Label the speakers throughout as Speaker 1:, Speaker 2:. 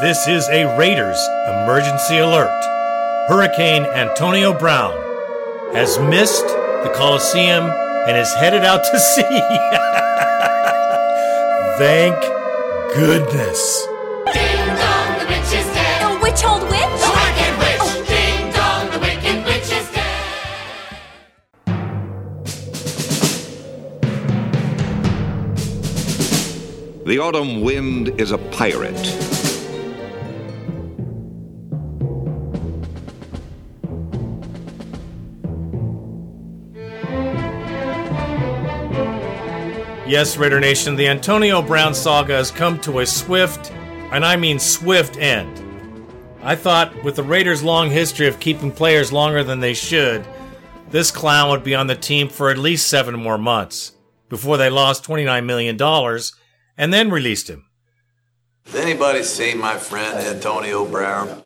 Speaker 1: This is a Raiders emergency alert. Hurricane Antonio Brown has missed the Coliseum and is headed out to sea. Thank goodness.
Speaker 2: Ding dong, the witch is dead.
Speaker 3: A witch old witch?
Speaker 2: The wicked witch. Oh. Ding dong, the wicked witch is dead.
Speaker 4: The autumn wind is a pirate.
Speaker 1: Yes, Raider Nation, the Antonio Brown saga has come to a swift, and I mean swift end. I thought with the Raiders' long history of keeping players longer than they should, this clown would be on the team for at least seven more months before they lost $29 million and then released him.
Speaker 5: Has anybody seen my friend Antonio Brown?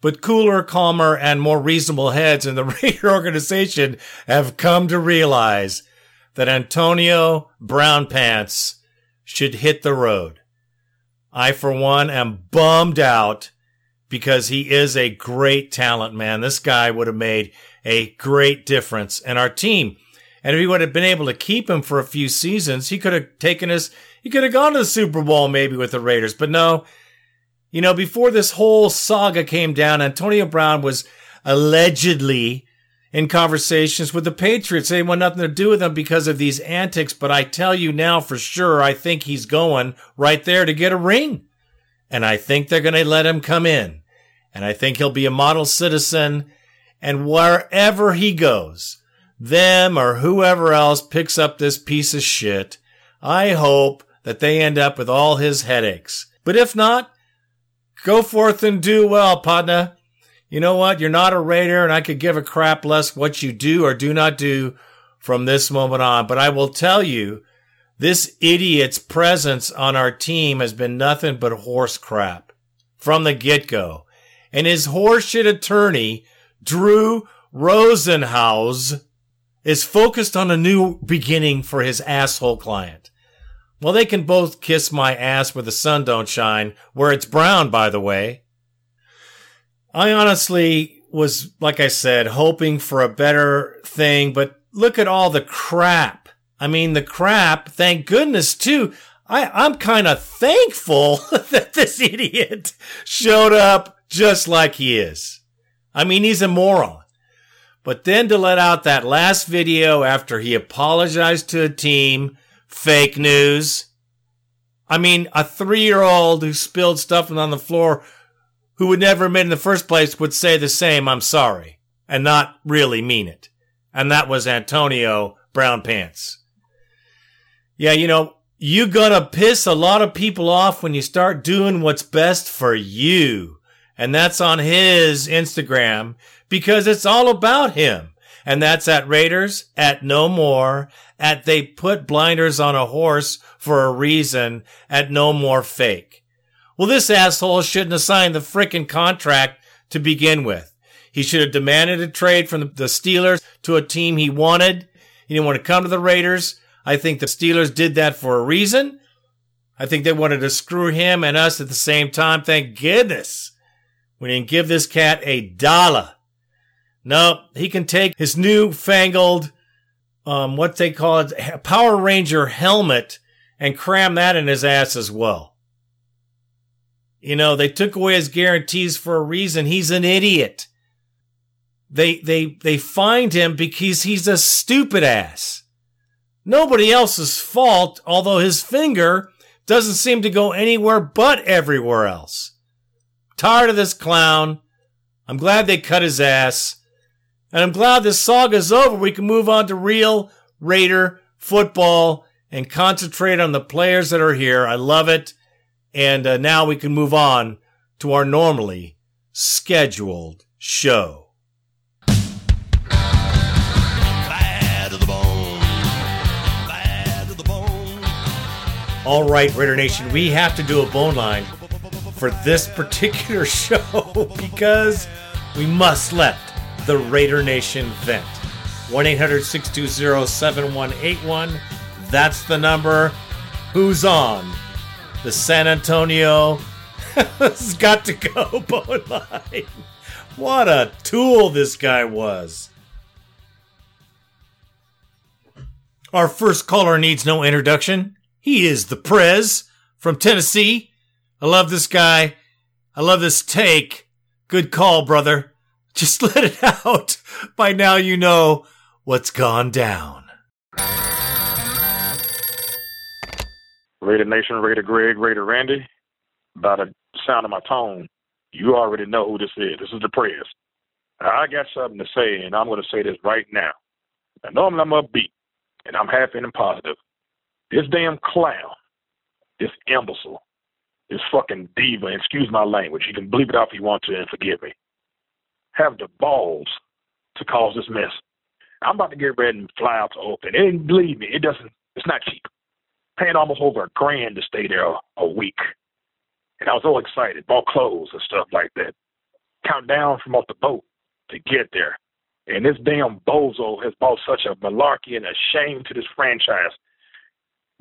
Speaker 1: But cooler, calmer, and more reasonable heads in the Raider organization have come to realize that Antonio Brown Pants should hit the road. I, for one, am bummed out because he is a great talent, man. This guy would have made a great difference in our team. And if he would have been able to keep him for a few seasons, he could have taken us, he could have gone to the Super Bowl maybe with the Raiders. But no, you know, before this whole saga came down, Antonio Brown was allegedly in conversations with the Patriots. They want nothing to do with him because of these antics. But I tell you now for sure, I think he's going right there to get a ring. And I think they're going to let him come in. And I think he'll be a model citizen. And wherever he goes, them or whoever else picks up this piece of shit, I hope that they end up with all his headaches. But if not, go forth and do well, partner. You know what? You're not a Raider, and I could give a crap less what you do or do not do from this moment on. But I will tell you, this idiot's presence on our team has been nothing but horse crap from the get go. And his horseshit attorney, Drew Rosenhaus, is focused on a new beginning for his asshole client. Well, they can both kiss my ass where the sun don't shine, where it's brown, by the way. I honestly was, like I said, hoping for a better thing, but look at all the crap. I mean, the crap, thank goodness too. I, I'm kind of thankful that this idiot showed up just like he is. I mean, he's a moron. But then to let out that last video after he apologized to a team, fake news. I mean, a three year old who spilled stuff on the floor who would never admit in the first place would say the same, I'm sorry, and not really mean it. And that was Antonio Brown Pants. Yeah, you know, you gonna piss a lot of people off when you start doing what's best for you. And that's on his Instagram because it's all about him. And that's at Raiders, at No More, at They Put Blinders on a Horse for a Reason, at No More Fake. Well, this asshole shouldn't have signed the frickin' contract to begin with. He should have demanded a trade from the Steelers to a team he wanted. He didn't want to come to the Raiders. I think the Steelers did that for a reason. I think they wanted to screw him and us at the same time. Thank goodness. We didn't give this cat a dollar. No, he can take his new fangled, um, what they call it, Power Ranger helmet and cram that in his ass as well. You know, they took away his guarantees for a reason. He's an idiot. They, they, they find him because he's a stupid ass. Nobody else's fault, although his finger doesn't seem to go anywhere but everywhere else. Tired of this clown. I'm glad they cut his ass. And I'm glad this saga's over. We can move on to real Raider football and concentrate on the players that are here. I love it. And uh, now we can move on to our normally scheduled show.
Speaker 6: Bad to the bone. Bad to the bone.
Speaker 1: All right, Raider Nation, we have to do a bone line for this particular show because we must let the Raider Nation vent. 1 800 620 7181. That's the number. Who's on? The San Antonio has got to go, Bone Line. What a tool this guy was. Our first caller needs no introduction. He is the Prez from Tennessee. I love this guy. I love this take. Good call, brother. Just let it out. By now you know what's gone down.
Speaker 3: Raider Nation, Raider Greg, Raider Randy. By the sound of my tone, you already know who this is. This is the Prez. I got something to say, and I'm going to say this right now. Now, normally I'm upbeat, and I'm happy and positive. This damn clown, this imbecile, this fucking diva, excuse my language, you can bleep it out if you want to and forgive me, have the balls to cause this mess. I'm about to get ready and fly out to Oakland. And believe me, it doesn't, it's not cheap. Paying almost over a grand to stay there a, a week. And I was all excited, bought clothes and stuff like that. Count down from off the boat to get there. And this damn bozo has brought such a malarkey and a shame to this franchise.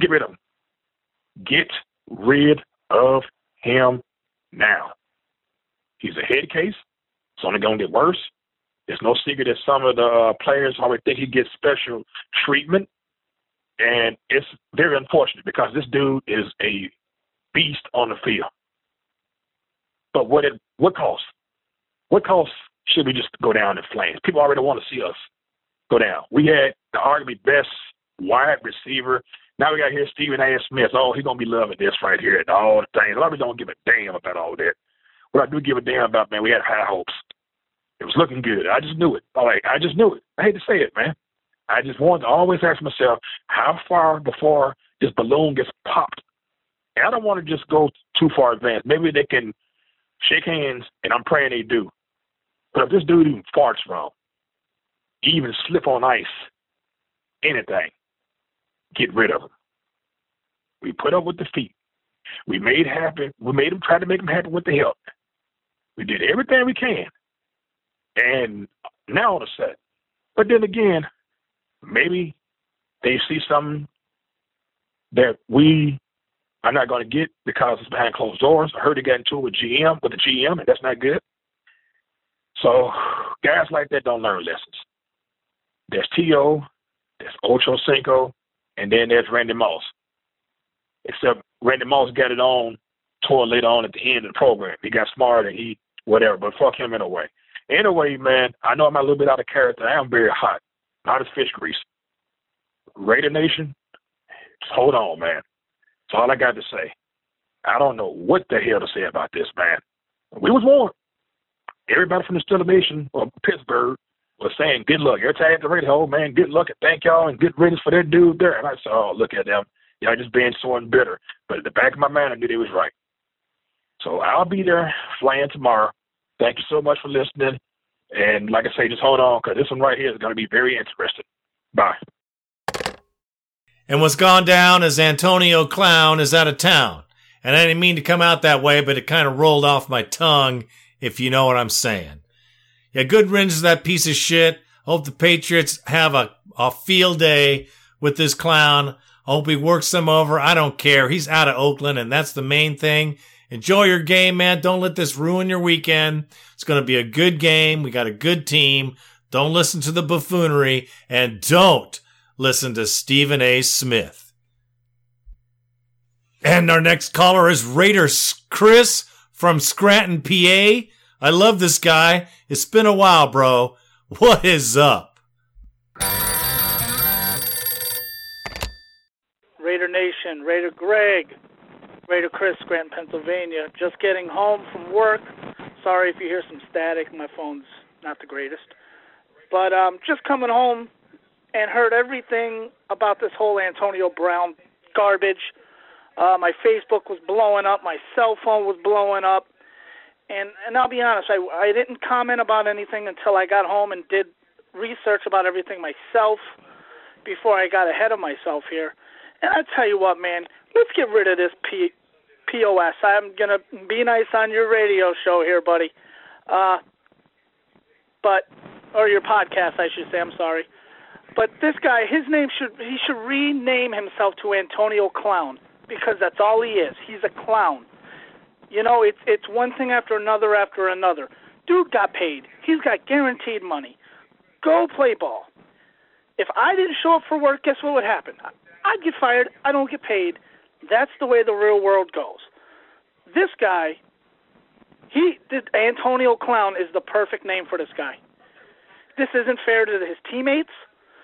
Speaker 3: Get rid of him. Get rid of him now. He's a head case. It's only going to get worse. It's no secret that some of the uh, players already think he gets special treatment. And it's very unfortunate because this dude is a beast on the field. But what it what cost? What cost should we just go down in flames? People already want to see us go down. We had the arguably best wide receiver. Now we got here Stephen A. Smith. Oh, he's gonna be loving this right here and all the things. A lot of people don't give a damn about all that. What I do give a damn about, man, we had high hopes. It was looking good. I just knew it. All right, I just knew it. I hate to say it, man. I just want to always ask myself, how far before this balloon gets popped? And I don't want to just go too far advanced. Maybe they can shake hands, and I'm praying they do. But if this dude even farts wrong, even slip on ice, anything, get rid of him. We put up with defeat. We made happen. We made him try to make him happen with the help. We did everything we can, and now all of a sudden. But then again, maybe they see something that we are not going to get because it's behind closed doors. I heard they got into it with GM with the GM, and that's not good. So guys like that don't learn lessons. There's T.O., there's Ocho Cinco, and then there's Randy Moss. Except Randy Moss got it on toward later on at the end of the program. He got smart and he whatever, but fuck him in a way. Anyway, man, I know I'm a little bit out of character. I am very hot, not as fish grease. Raider Nation, hold on, man. That's all I got to say. I don't know what the hell to say about this, man. We was warned. Everybody from the Steeler Nation or Pittsburgh was saying good luck. Every time the radio, oh man, good luck and thank y'all and good riddance for that dude there. And I said, oh, look at them. Y'all just being so bitter. But at the back of my mind, I knew they was right. So I'll be there flying tomorrow. Thank you so much for listening. And like I say, just hold on because this one right here is going to be very interesting. Bye.
Speaker 1: And what's gone down is Antonio Clown is out of town. And I didn't mean to come out that way, but it kind of rolled off my tongue, if you know what I'm saying. Yeah, good riddance to that piece of shit. Hope the Patriots have a, a field day with this clown. Hope he works them over. I don't care. He's out of Oakland, and that's the main thing. Enjoy your game, man. Don't let this ruin your weekend. It's going to be a good game. We got a good team. Don't listen to the buffoonery, and don't listen to Stephen A. Smith. And our next caller is Raider Chris from Scranton, PA. I love this guy. It's been a while, bro. What is up?
Speaker 7: Raider Nation, Raider Greg, Raider Chris, Grant, Pennsylvania. Just getting home from work. Sorry if you hear some static. My phone's not the greatest. But um, just coming home and heard everything about this whole Antonio Brown garbage. Uh, my Facebook was blowing up. My cell phone was blowing up. And and I'll be honest, I I didn't comment about anything until I got home and did research about everything myself before I got ahead of myself here. And I tell you what, man, let's get rid of this P, POS. I'm gonna be nice on your radio show here, buddy. Uh, but or your podcast, I should say. I'm sorry. But this guy, his name should he should rename himself to Antonio Clown because that's all he is. He's a clown. You know, it's it's one thing after another after another. Dude got paid. He's got guaranteed money. Go play ball. If I didn't show up for work, guess what would happen? I'd get fired. I don't get paid. That's the way the real world goes. This guy, he Antonio Clown is the perfect name for this guy. This isn't fair to his teammates.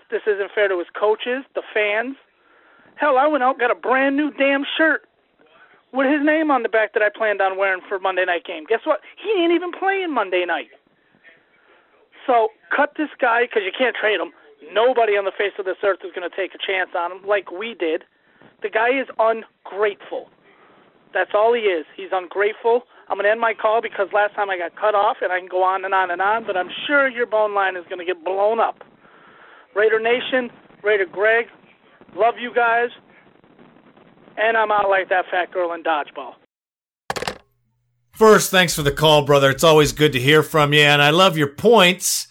Speaker 7: This isn't fair to his coaches, the fans. Hell, I went out got a brand new damn shirt with his name on the back that I planned on wearing for Monday night game. Guess what? He ain't even playing Monday night. So cut this guy because you can't trade him. Nobody on the face of this earth is going to take a chance on him like we did. The guy is ungrateful. That's all he is. He's ungrateful. I'm going to end my call because last time I got cut off, and I can go on and on and on, but I'm sure your bone line is going to get blown up. Raider Nation, Raider Greg, love you guys, and I'm out like that fat girl in dodgeball.
Speaker 1: First, thanks for the call, brother. It's always good to hear from you, and I love your points.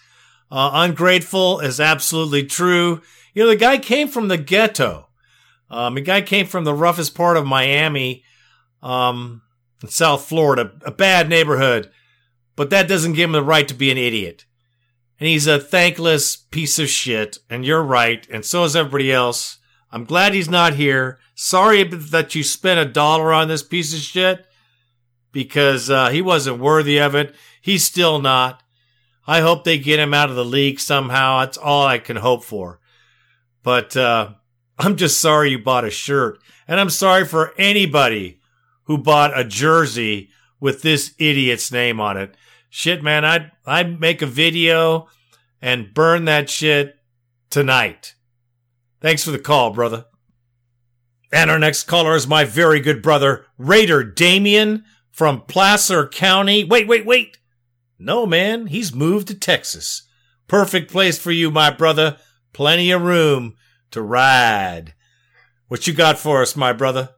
Speaker 1: Uh, ungrateful is absolutely true. You know, the guy came from the ghetto. Um, guy came from the roughest part of Miami, um, in South Florida, a bad neighborhood, but that doesn't give him the right to be an idiot. And he's a thankless piece of shit, and you're right, and so is everybody else. I'm glad he's not here. Sorry that you spent a dollar on this piece of shit because uh, he wasn't worthy of it. He's still not. I hope they get him out of the league somehow. That's all I can hope for. But uh, I'm just sorry you bought a shirt. And I'm sorry for anybody who bought a jersey with this idiot's name on it. Shit, man, I'd, I'd make a video and burn that shit tonight. Thanks for the call, brother. And our next caller is my very good brother, Raider Damien from Placer County. Wait, wait, wait. No, man, he's moved to Texas. Perfect place for you, my brother. Plenty of room to ride. What you got for us, my brother?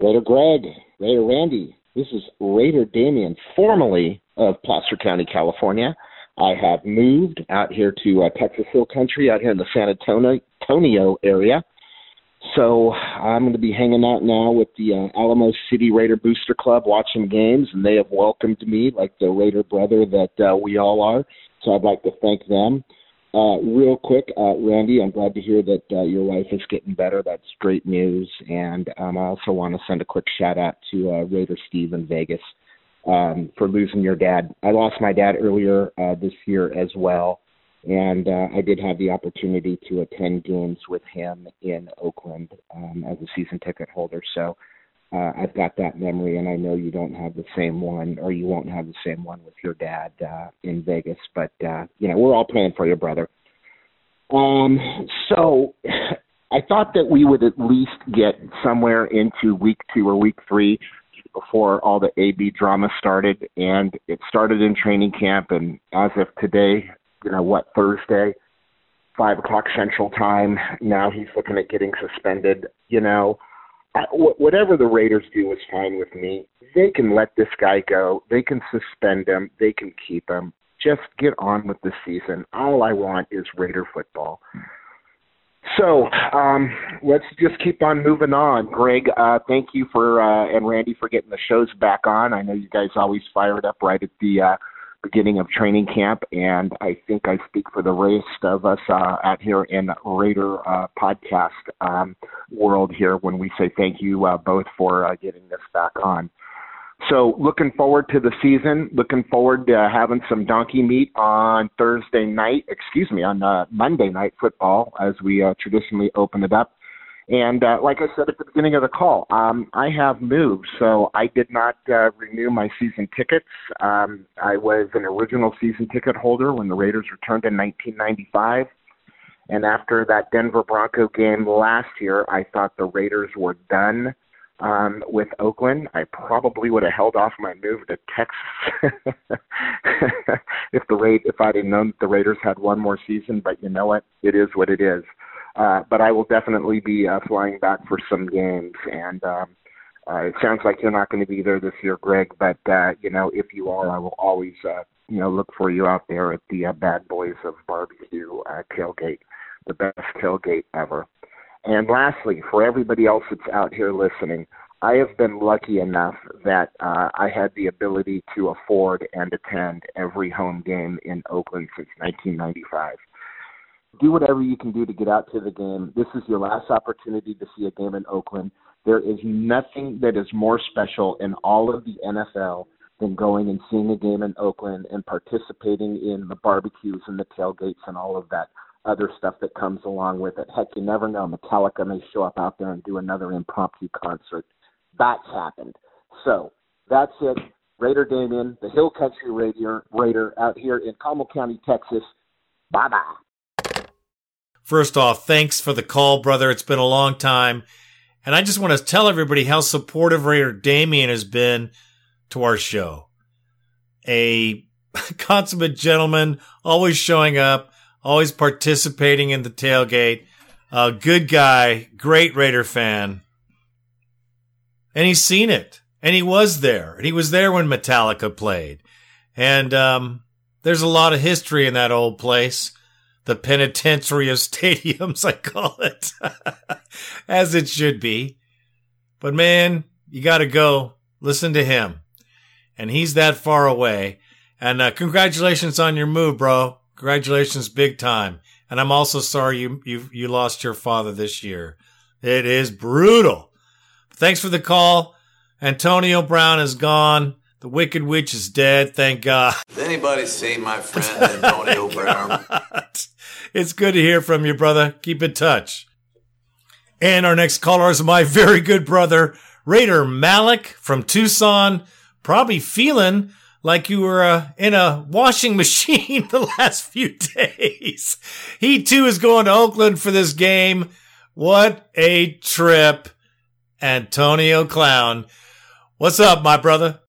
Speaker 8: Raider Greg, Raider Randy. This is Raider Damien, formerly of Placer County, California. I have moved out here to uh, Texas Hill Country, out here in the San Antonio area. So I'm going to be hanging out now with the uh, Alamo City Raider Booster Club, watching games, and they have welcomed me like the Raider brother that uh, we all are. So I'd like to thank them. Uh, real quick, uh, Randy, I'm glad to hear that uh, your wife is getting better. That's great news. And um, I also want to send a quick shout out to uh, Raider Steve in Vegas um, for losing your dad. I lost my dad earlier uh, this year as well, and uh, I did have the opportunity to attend games with him in Oakland um, as a season ticket holder. So uh, I've got that memory, and I know you don't have the same one, or you won't have the same one with your dad uh, in Vegas. But uh, you know, we're all praying for your brother. Um, so I thought that we would at least get somewhere into week two or week three before all the AB drama started, and it started in training camp. And as of today, you know what, Thursday, five o'clock Central Time. Now he's looking at getting suspended. You know whatever the Raiders do is fine with me. They can let this guy go. They can suspend him. They can keep him. Just get on with the season. All I want is Raider football. So um, let's just keep on moving on. Greg, uh, thank you for uh, and Randy for getting the shows back on. I know you guys always fired up right at the uh, beginning of training camp, and I think I speak for the rest of us uh, out here in Raider uh, podcast um, world here when we say thank you uh, both for uh, getting this back on. So, looking forward to the season. Looking forward to having some donkey meat on Thursday night. Excuse me, on uh, Monday night football as we uh, traditionally open it up. And uh, like I said at the beginning of the call, um, I have moved, so I did not uh, renew my season tickets. Um, I was an original season ticket holder when the Raiders returned in 1995. And after that Denver Bronco game last year, I thought the Raiders were done um, with Oakland. I probably would have held off my move to Texas if the Raid if I'd have known that the Raiders had one more season. But you know what? It is what it is. Uh, but I will definitely be uh, flying back for some games. And um, uh, it sounds like you're not going to be there this year, Greg. But uh, you know, if you are, I will always uh, you know look for you out there at the uh, Bad Boys of Barbecue uh, tailgate, the best tailgate ever. And lastly, for everybody else that's out here listening, I have been lucky enough that uh, I had the ability to afford and attend every home game in Oakland since 1995. Do whatever you can do to get out to the game. This is your last opportunity to see a game in Oakland. There is nothing that is more special in all of the NFL than going and seeing a game in Oakland and participating in the barbecues and the tailgates and all of that other stuff that comes along with it. Heck, you never know. Metallica may show up out there and do another impromptu concert. That's happened. So that's it. Raider Damien, the Hill Country Raider, Raider out here in Comal County, Texas. Bye bye.
Speaker 1: First off, thanks for the call, brother. It's been a long time. And I just want to tell everybody how supportive Raider Damien has been to our show. A consummate gentleman, always showing up, always participating in the tailgate. A good guy, great Raider fan. And he's seen it. And he was there. And he was there when Metallica played. And um, there's a lot of history in that old place. The penitentiary of stadiums, I call it. As it should be. But man, you got to go. Listen to him. And he's that far away. And uh, congratulations on your move, bro. Congratulations, big time. And I'm also sorry you you you lost your father this year. It is brutal. Thanks for the call. Antonio Brown is gone. The Wicked Witch is dead. Thank God.
Speaker 5: Has anybody seen my friend Antonio Brown?
Speaker 1: It's good to hear from you, brother. Keep in touch. And our next caller is my very good brother, Raider Malik from Tucson. Probably feeling like you were uh, in a washing machine the last few days. He too is going to Oakland for this game. What a trip. Antonio Clown. What's up, my brother?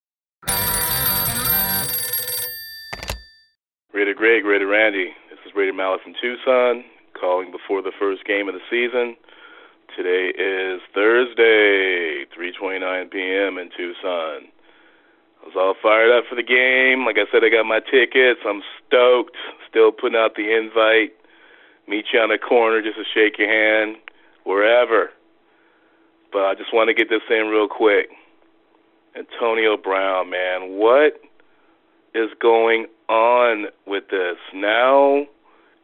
Speaker 9: Raider Greg, Raider Randy. Is Raider Malik from Tucson, calling before the first game of the season. Today is Thursday, 3:29 p.m. in Tucson. I was all fired up for the game. Like I said, I got my tickets. I'm stoked. Still putting out the invite. Meet you on the corner just to shake your hand, wherever. But I just want to get this in real quick. Antonio Brown, man, what is going on with this? Now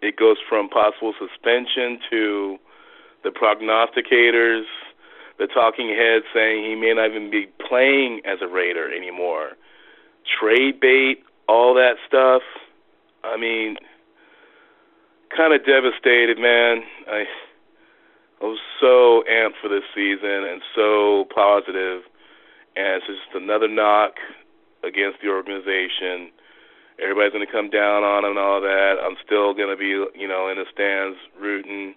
Speaker 9: it goes from possible suspension to the prognosticators, the talking heads saying he may not even be playing as a Raider anymore. Trade bait, all that stuff. I mean, kind of devastated, man. I I was so amped for this season and so positive, and it's just another knock against the organization. Everybody's going to come down on him and all that. I'm still going to be, you know, in the stands rooting,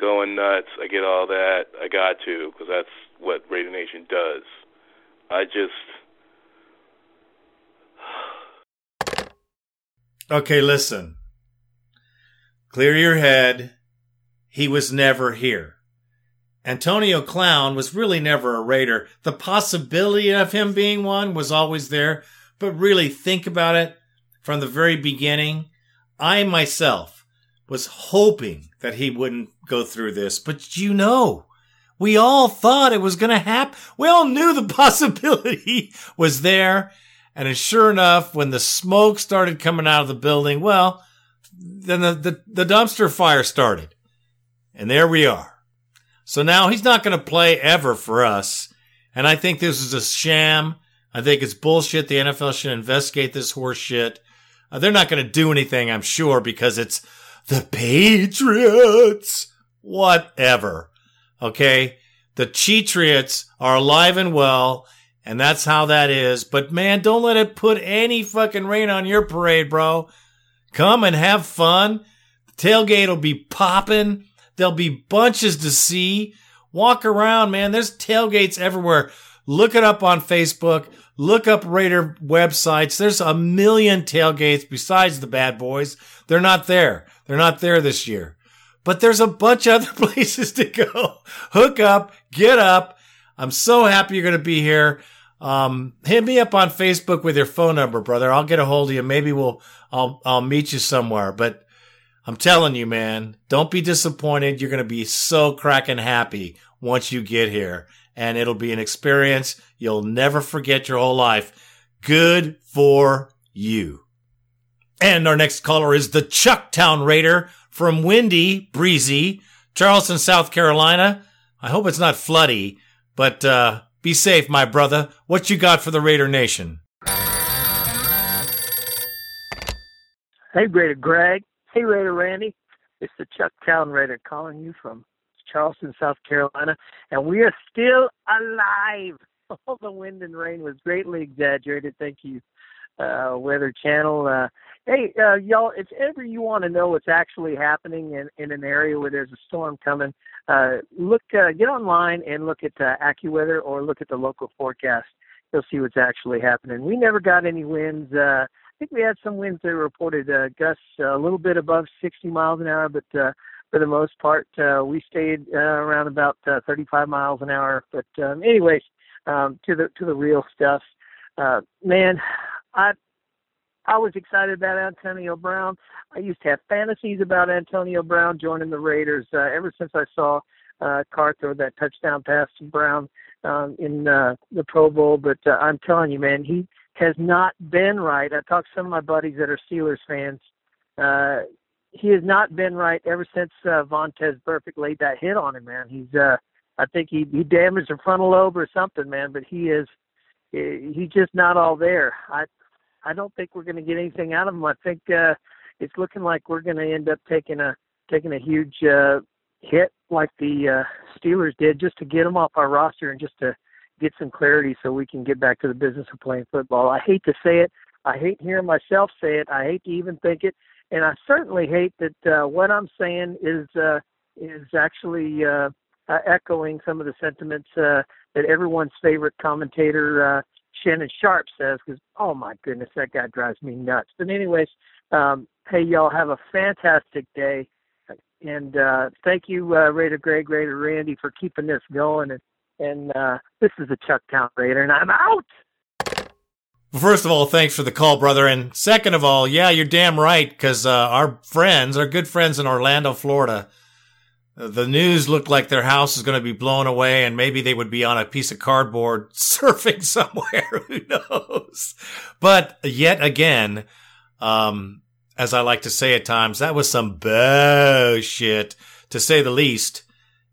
Speaker 9: going nuts. I get all that. I got to because that's what Raider Nation does. I just.
Speaker 1: Okay, listen. Clear your head. He was never here. Antonio Clown was really never a Raider. The possibility of him being one was always there, but really think about it from the very beginning. I myself was hoping that he wouldn't go through this, but you know, we all thought it was going to happen. We all knew the possibility was there. And sure enough, when the smoke started coming out of the building, well, then the, the, the dumpster fire started. And there we are. So now he's not going to play ever for us. And I think this is a sham. I think it's bullshit. The NFL should investigate this horse shit. Uh, they're not going to do anything, I'm sure, because it's the Patriots. Whatever. Okay. The Cheatriots are alive and well, and that's how that is. But man, don't let it put any fucking rain on your parade, bro. Come and have fun. The tailgate will be popping. There'll be bunches to see. Walk around, man. There's tailgates everywhere. Look it up on Facebook. Look up Raider websites. There's a million tailgates besides the bad boys. They're not there. They're not there this year. But there's a bunch of other places to go. Hook up, get up. I'm so happy you're going to be here. Um, hit me up on Facebook with your phone number, brother. I'll get a hold of you. Maybe we'll, I'll, I'll meet you somewhere. But I'm telling you, man, don't be disappointed. You're going to be so cracking happy once you get here, and it'll be an experience you'll never forget your whole life. Good for you. And our next caller is the Chucktown Raider from windy, breezy, Charleston, South Carolina. I hope it's not floody, but uh, be safe, my brother. What you got for the Raider Nation?
Speaker 10: Hey, Raider Greg. Hey, Raider Randy. It's the Chucktown Raider calling you from Charleston, South Carolina, and we are still alive. All the wind and rain was greatly exaggerated. Thank you, uh, Weather Channel. Uh, hey, uh, y'all, if ever you want to know what's actually happening in, in an area where there's a storm coming, uh, look, uh, get online and look at uh, AccuWeather or look at the local forecast. You'll see what's actually happening. We never got any winds. Uh, I think we had some winds that reported uh, gusts a little bit above 60 miles an hour, but uh, for the most part, uh, we stayed uh, around about uh, 35 miles an hour. But um, anyways, um, to the to the real stuff, uh, man, I I was excited about Antonio Brown. I used to have fantasies about Antonio Brown joining the Raiders uh, ever since I saw uh, Carr throw that touchdown pass to Brown um, in uh, the Pro Bowl. But uh, I'm telling you, man, he has not been right. I talked to some of my buddies that are Steelers fans. Uh, he has not been right ever since uh, Vontaze Burfict laid that hit on him, man. He's, uh, I think he he damaged the frontal lobe or something, man. But he is, he's just not all there. I, I don't think we're going to get anything out of him. I think uh, it's looking like we're going to end up taking a taking a huge uh, hit like the uh, Steelers did just to get him off our roster and just to get some clarity so we can get back to the business of playing football. I hate to say it. I hate hearing myself say it. I hate to even think it, and I certainly hate that uh, what I'm saying is uh, is actually uh, uh, echoing some of the sentiments uh, that everyone's favorite commentator uh, Shannon Sharpe says. Because oh my goodness, that guy drives me nuts. But anyways, um, hey y'all, have a fantastic day, and uh, thank you, uh, Raider Greg, Raider Randy, for keeping this going. And and uh, this is the Chucktown Raider, and I'm out.
Speaker 1: First of all, thanks for the call, brother. And second of all, yeah, you're damn right, because uh, our friends, our good friends in Orlando, Florida, the news looked like their house is going to be blown away, and maybe they would be on a piece of cardboard surfing somewhere. Who knows? But yet again, um, as I like to say at times, that was some bullshit, to say the least.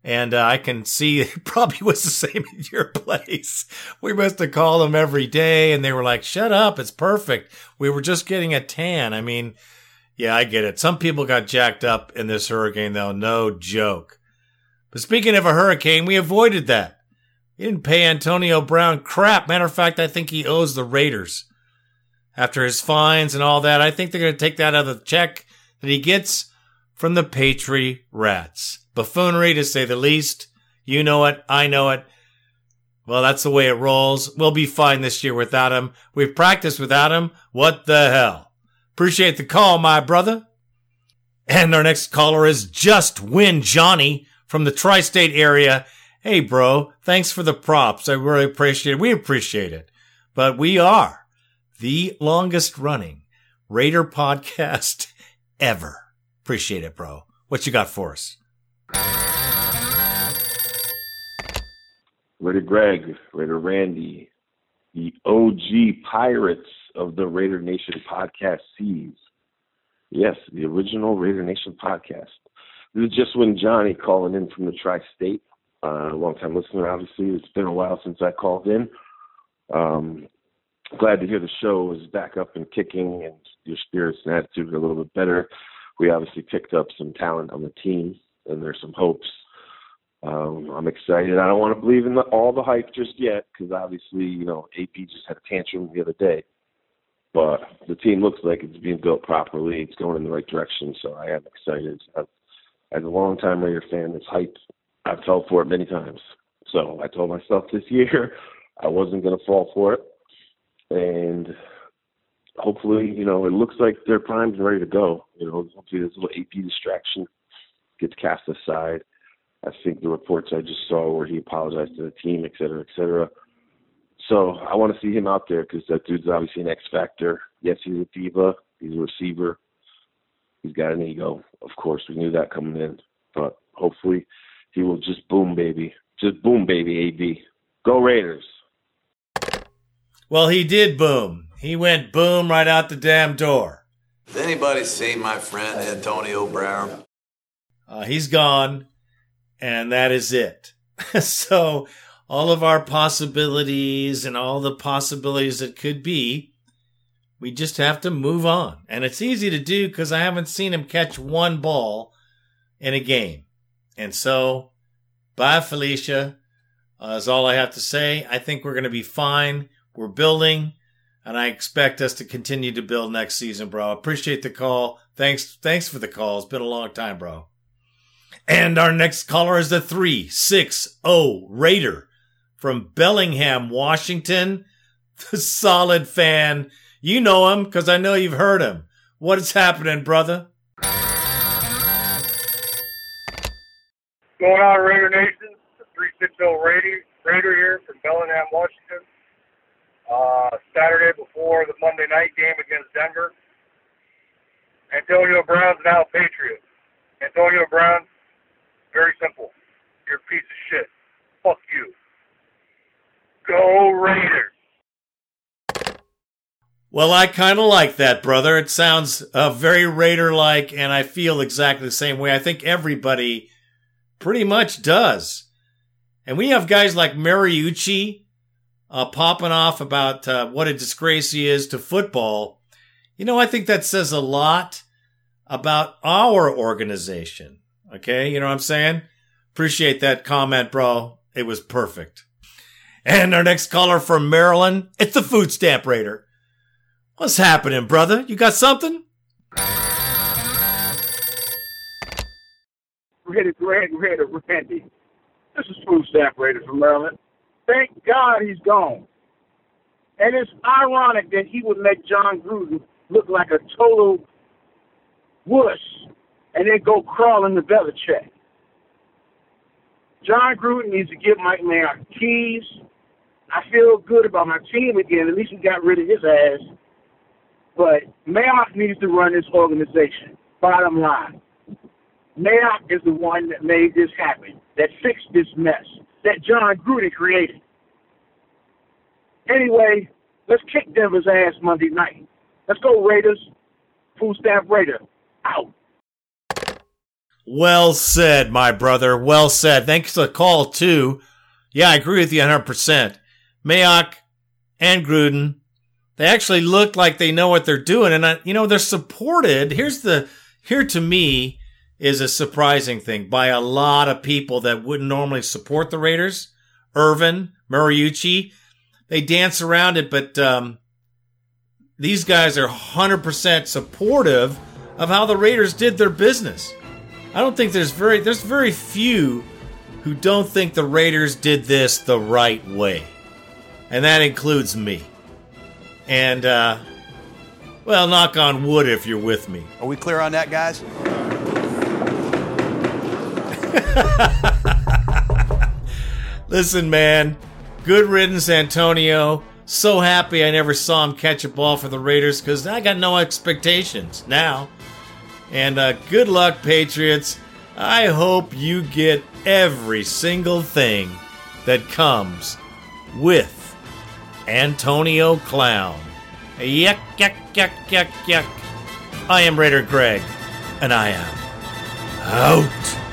Speaker 1: And uh, I can see it probably was the same in your place. We must have called them every day and they were like, shut up. It's perfect. We were just getting a tan. I mean, yeah, I get it. Some people got jacked up in this hurricane though. No joke. But speaking of a hurricane, we avoided that. We didn't pay Antonio Brown crap. Matter of fact, I think he owes the Raiders. After his fines and all that, I think they're going to take that out of the check that he gets from the Patriot Rats buffoonery to say the least. You know it. I know it. Well, that's the way it rolls. We'll be fine this year without him. We've practiced without him. What the hell? Appreciate the call, my brother. And our next caller is Just Win Johnny from the tri state area. Hey, bro, thanks for the props. I really appreciate it. We appreciate it. But we are the longest running Raider podcast ever. Appreciate it, bro. What you got for us?
Speaker 11: Raider Greg, Raider Randy, the OG Pirates of the Raider Nation podcast sees. Yes, the original Raider Nation podcast. This is Just Win Johnny calling in from the tri state. Uh, long time listener, obviously. It's been a while since I called in. Um, glad to hear the show is back up and kicking and your spirits and attitude are a little bit better. We obviously picked up some talent on the team and there's some hopes. Um, I'm excited. I don't want to believe in the, all the hype just yet because obviously, you know, AB just had a tantrum the other day. But the team looks like it's being built properly. It's going in the right direction. So I am excited. I've, as a longtime Raider fan, this hype, I've fell for it many times. So I told myself this year I wasn't going to fall for it. And hopefully, you know, it looks like they're primed and ready to go. You know, hopefully this little AB distraction gets cast aside. I think the reports I just saw where he apologized to the team, et cetera, et cetera. So I want to see him out there because that dude's obviously an X factor. Yes, he's a diva. He's a receiver. He's got an ego. Of course, we knew that coming in, but hopefully he will just boom, baby. Just boom, baby, AB. Go Raiders.
Speaker 1: Well, he did boom. He went boom right out the damn door.
Speaker 5: Has anybody seen my friend Antonio Brown?
Speaker 1: Uh, he's gone, and that is it. so, all of our possibilities and all the possibilities that could be, we just have to move on. And it's easy to do because I haven't seen him catch one ball in a game. And so, bye, Felicia. Uh, is all I have to say. I think we're going to be fine. We're building, and I expect us to continue to build next season, bro. Appreciate the call. Thanks, thanks for the call. It's been a long time, bro. And our next caller is the 360 Raider from Bellingham, Washington. The solid fan. You know him because I know you've heard him. What is happening, brother?
Speaker 12: Going on, Raider Nation? 360 Raider, Raider here from Bellingham, Washington. Uh, Saturday before the Monday night game against Denver. Antonio Brown's now a Patriot. Antonio Brown, very simple. You're a piece of shit. Fuck you. Go Raiders.
Speaker 1: Well, I kind of like that, brother. It sounds uh, very Raider like, and I feel exactly the same way. I think everybody pretty much does. And we have guys like Mariucci uh, popping off about uh, what a disgrace he is to football. You know, I think that says a lot about our organization. Okay, you know what I'm saying? Appreciate that comment, bro. It was perfect. And our next caller from Maryland, it's the Food Stamp Raider. What's happening, brother? You got something?
Speaker 13: Ready, Greg, ready, Randy. This is Food Stamp Raider from Maryland. Thank God he's gone. And it's ironic that he would make Jon Gruden look like a total wuss and then go crawl in the Belichick. Jon Gruden needs to give Mike Mayock keys. I feel good about my team again. At least we got rid of his ass. But Mayock needs to run this organization. Bottom line. Mayock is the one that made this happen, that fixed this mess, that Jon Gruden created. Anyway, let's kick Denver's ass Monday night. Let's go Raiders. Food Stamp Raider. Out.
Speaker 1: Well said, my brother. Well said. Thanks for the call, too. Yeah, I agree with you 100%. Mayock and Gruden, they actually look like they know what they're doing. And, I, you know, they're supported. Here's the, here to me is a surprising thing by a lot of people that wouldn't normally support the Raiders. Irvin, Mariucci, they dance around it, but, um, these guys are 100% supportive of how the Raiders did their business. I don't think there's very there's very few who don't think the Raiders did this the right way. And that includes me. And uh well, knock on wood if you're with me.
Speaker 14: Are we clear on that, guys?
Speaker 1: Listen, man, good riddance, Antonio. So happy I never saw him catch a ball for the Raiders because I got no expectations now. And uh, good luck, Patriots. I hope you get every single thing that comes with Antonio Clown. Yuck, yuck, yuck, yuck, yuck. I am Raider Greg, and I am out.